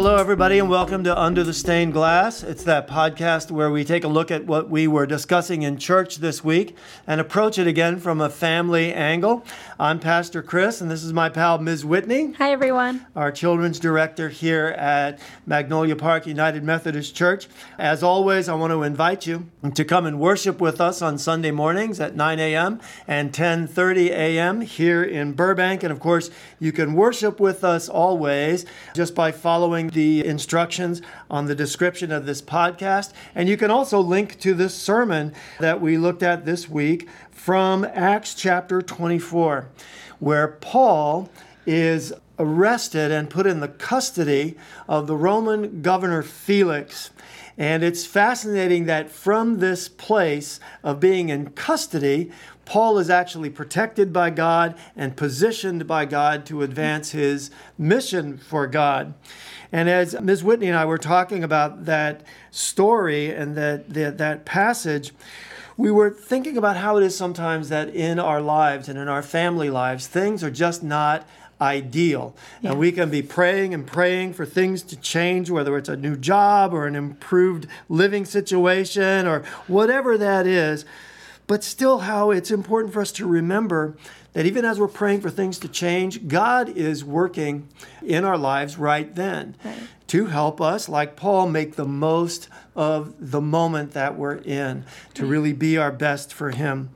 Hello, everybody, and welcome to Under the Stained Glass. It's that podcast where we take a look at what we were discussing in church this week and approach it again from a family angle. I'm Pastor Chris, and this is my pal, Ms. Whitney. Hi, everyone. Our children's director here at Magnolia Park United Methodist Church. As always, I want to invite you to come and worship with us on Sunday mornings at 9 a.m. and 10:30 a.m. here in Burbank. And of course, you can worship with us always just by following the instructions on the description of this podcast. And you can also link to this sermon that we looked at this week from Acts chapter 24, where Paul is arrested and put in the custody of the Roman governor Felix. And it's fascinating that from this place of being in custody, Paul is actually protected by God and positioned by God to advance his mission for God. And as Ms. Whitney and I were talking about that story and that, that, that passage, we were thinking about how it is sometimes that in our lives and in our family lives, things are just not ideal. Yeah. And we can be praying and praying for things to change, whether it's a new job or an improved living situation or whatever that is. But still, how it's important for us to remember that even as we're praying for things to change, God is working in our lives right then right. to help us, like Paul, make the most of the moment that we're in, to really be our best for Him.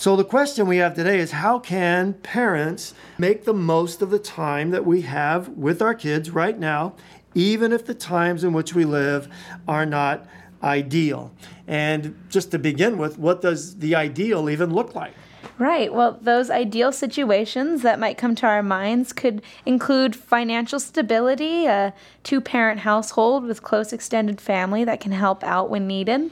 So, the question we have today is how can parents make the most of the time that we have with our kids right now, even if the times in which we live are not ideal? And just to begin with, what does the ideal even look like? Right. Well, those ideal situations that might come to our minds could include financial stability, a two parent household with close extended family that can help out when needed,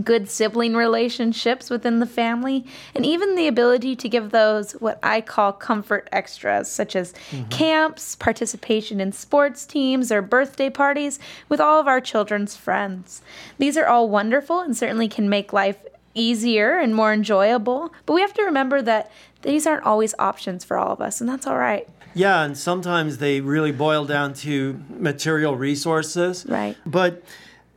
good sibling relationships within the family, and even the ability to give those what I call comfort extras, such as mm-hmm. camps, participation in sports teams, or birthday parties with all of our children's friends. These are all wonderful and certainly can make life easier and more enjoyable. But we have to remember that these aren't always options for all of us, and that's all right. Yeah, and sometimes they really boil down to material resources. Right. But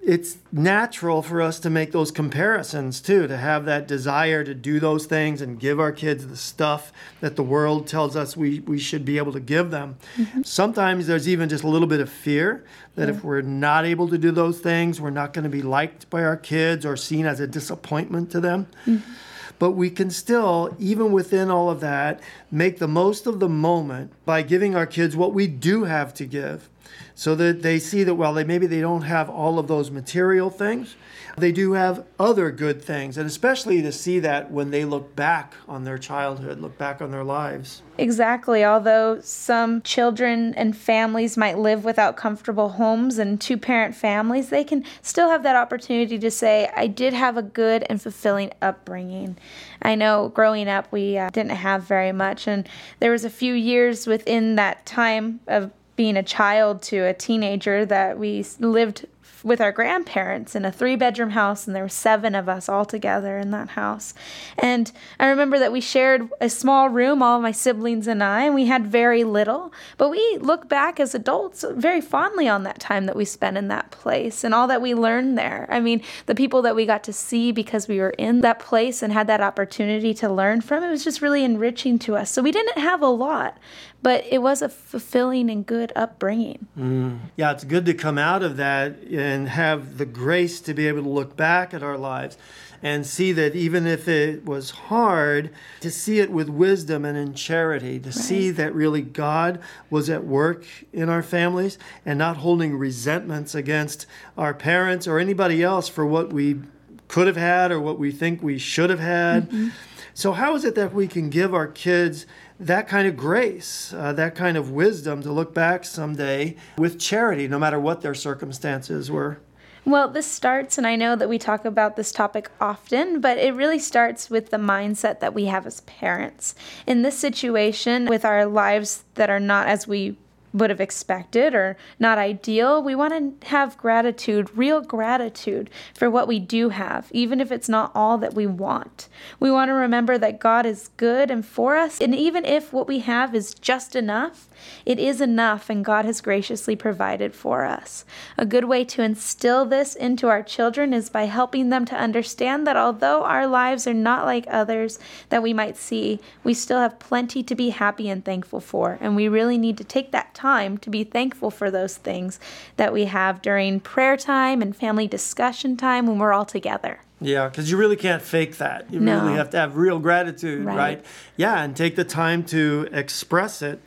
it's natural for us to make those comparisons too, to have that desire to do those things and give our kids the stuff that the world tells us we, we should be able to give them. Mm-hmm. Sometimes there's even just a little bit of fear that yeah. if we're not able to do those things, we're not going to be liked by our kids or seen as a disappointment to them. Mm-hmm. But we can still, even within all of that, make the most of the moment by giving our kids what we do have to give so that they see that while they maybe they don't have all of those material things, they do have other good things, and especially to see that when they look back on their childhood, look back on their lives. Exactly. Although some children and families might live without comfortable homes and two parent families, they can still have that opportunity to say, I did have a good and fulfilling upbringing. I know growing up, we uh, didn't have very much, and there was a few years within that time of being a child to a teenager that we lived with our grandparents in a three bedroom house, and there were seven of us all together in that house. And I remember that we shared a small room, all my siblings and I, and we had very little. But we look back as adults very fondly on that time that we spent in that place and all that we learned there. I mean, the people that we got to see because we were in that place and had that opportunity to learn from, it was just really enriching to us. So we didn't have a lot, but it was a fulfilling and good upbringing. Mm. Yeah, it's good to come out of that and have the grace to be able to look back at our lives and see that even if it was hard, to see it with wisdom and in charity, to right. see that really God was at work in our families and not holding resentments against our parents or anybody else for what we could have had or what we think we should have had. Mm-hmm. So, how is it that we can give our kids? that kind of grace, uh, that kind of wisdom to look back someday with charity, no matter what their circumstances were. Well, this starts, and I know that we talk about this topic often, but it really starts with the mindset that we have as parents. In this situation, with our lives that are not as we would have expected or not ideal. We want to have gratitude, real gratitude for what we do have, even if it's not all that we want. We want to remember that God is good and for us, and even if what we have is just enough, it is enough, and God has graciously provided for us. A good way to instill this into our children is by helping them to understand that although our lives are not like others that we might see, we still have plenty to be happy and thankful for. And we really need to take that time to be thankful for those things that we have during prayer time and family discussion time when we're all together. Yeah, because you really can't fake that. You no. really have to have real gratitude, right. right? Yeah, and take the time to express it.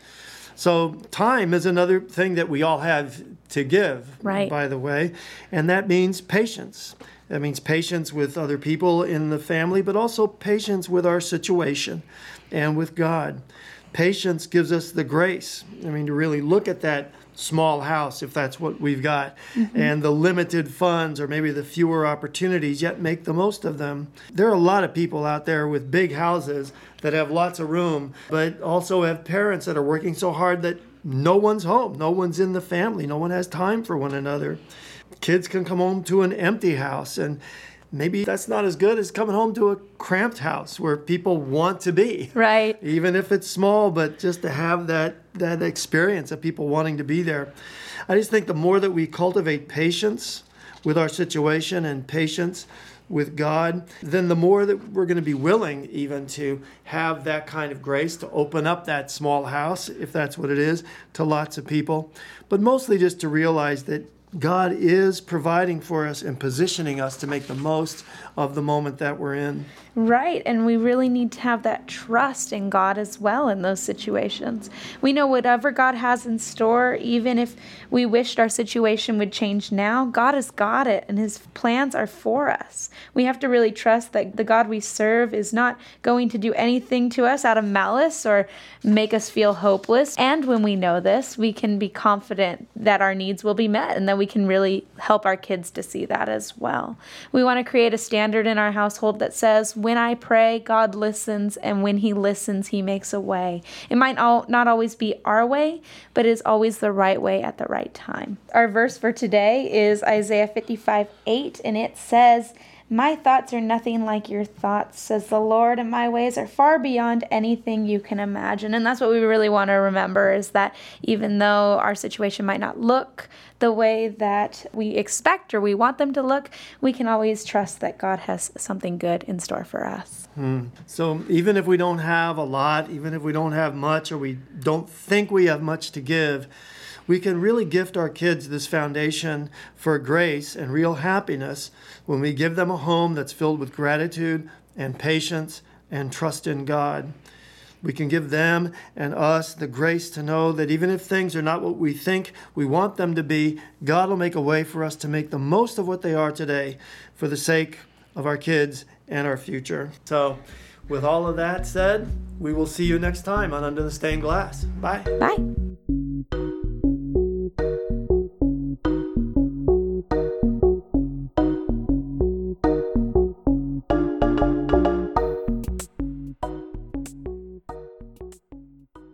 So, time is another thing that we all have to give, right. by the way, and that means patience. That means patience with other people in the family, but also patience with our situation and with God. Patience gives us the grace, I mean, to really look at that small house, if that's what we've got, mm-hmm. and the limited funds or maybe the fewer opportunities, yet make the most of them. There are a lot of people out there with big houses that have lots of room, but also have parents that are working so hard that no one's home, no one's in the family, no one has time for one another. Kids can come home to an empty house and maybe that's not as good as coming home to a cramped house where people want to be. Right. Even if it's small, but just to have that that experience of people wanting to be there. I just think the more that we cultivate patience with our situation and patience with God, then the more that we're going to be willing even to have that kind of grace to open up that small house, if that's what it is, to lots of people. But mostly just to realize that God is providing for us and positioning us to make the most of the moment that we're in. Right, and we really need to have that trust in God as well in those situations. We know whatever God has in store, even if we wished our situation would change now, God has got it and His plans are for us. We have to really trust that the God we serve is not going to do anything to us out of malice or make us feel hopeless. And when we know this, we can be confident that our needs will be met and that we can really help our kids to see that as well. We want to create a standard in our household that says, when I pray, God listens, and when He listens, He makes a way. It might not always be our way, but it is always the right way at the right time. Our verse for today is Isaiah 55 8, and it says, my thoughts are nothing like your thoughts, says the Lord, and my ways are far beyond anything you can imagine. And that's what we really want to remember is that even though our situation might not look the way that we expect or we want them to look, we can always trust that God has something good in store for us. Hmm. So even if we don't have a lot, even if we don't have much, or we don't think we have much to give, we can really gift our kids this foundation for grace and real happiness when we give them a home that's filled with gratitude and patience and trust in God. We can give them and us the grace to know that even if things are not what we think we want them to be, God will make a way for us to make the most of what they are today for the sake of our kids and our future. So, with all of that said, we will see you next time on Under the Stained Glass. Bye. Bye.